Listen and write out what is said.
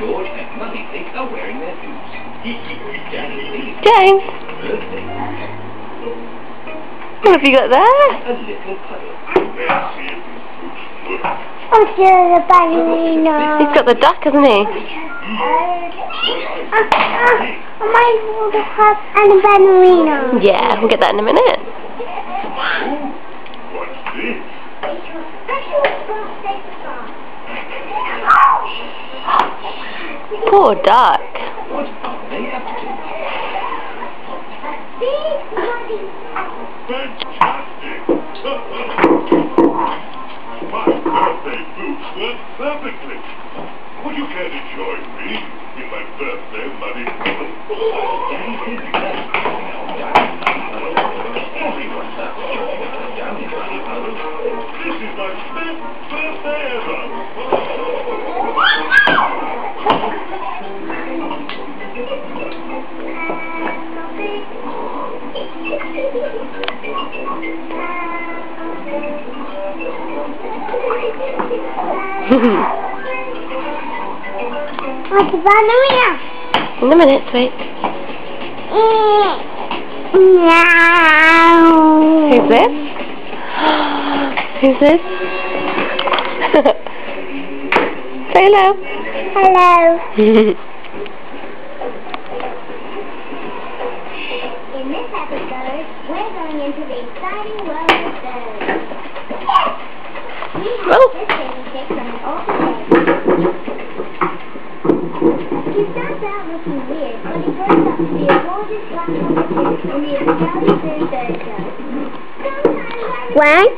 George, and are wearing their James. What have you got there? A little puddle. Oh, I'm still a ballerina. He's got the duck, hasn't he? I might hold and a ballerina. Yeah, we'll get that in a minute. Poor duck. What they up to? Fantastic! My birthday boots perfectly. Would you care to join me in my birthday up. This is my fifth in a minute, sweet. Who's this? Who's this? Say hello. Hello. episode, we're going into the exciting world of birds. We have Oh. this baby chick from an orphan He starts out looking weird, but he grows up to be a gorgeous black cockatoo in the Australian Bird Show. Sometimes I.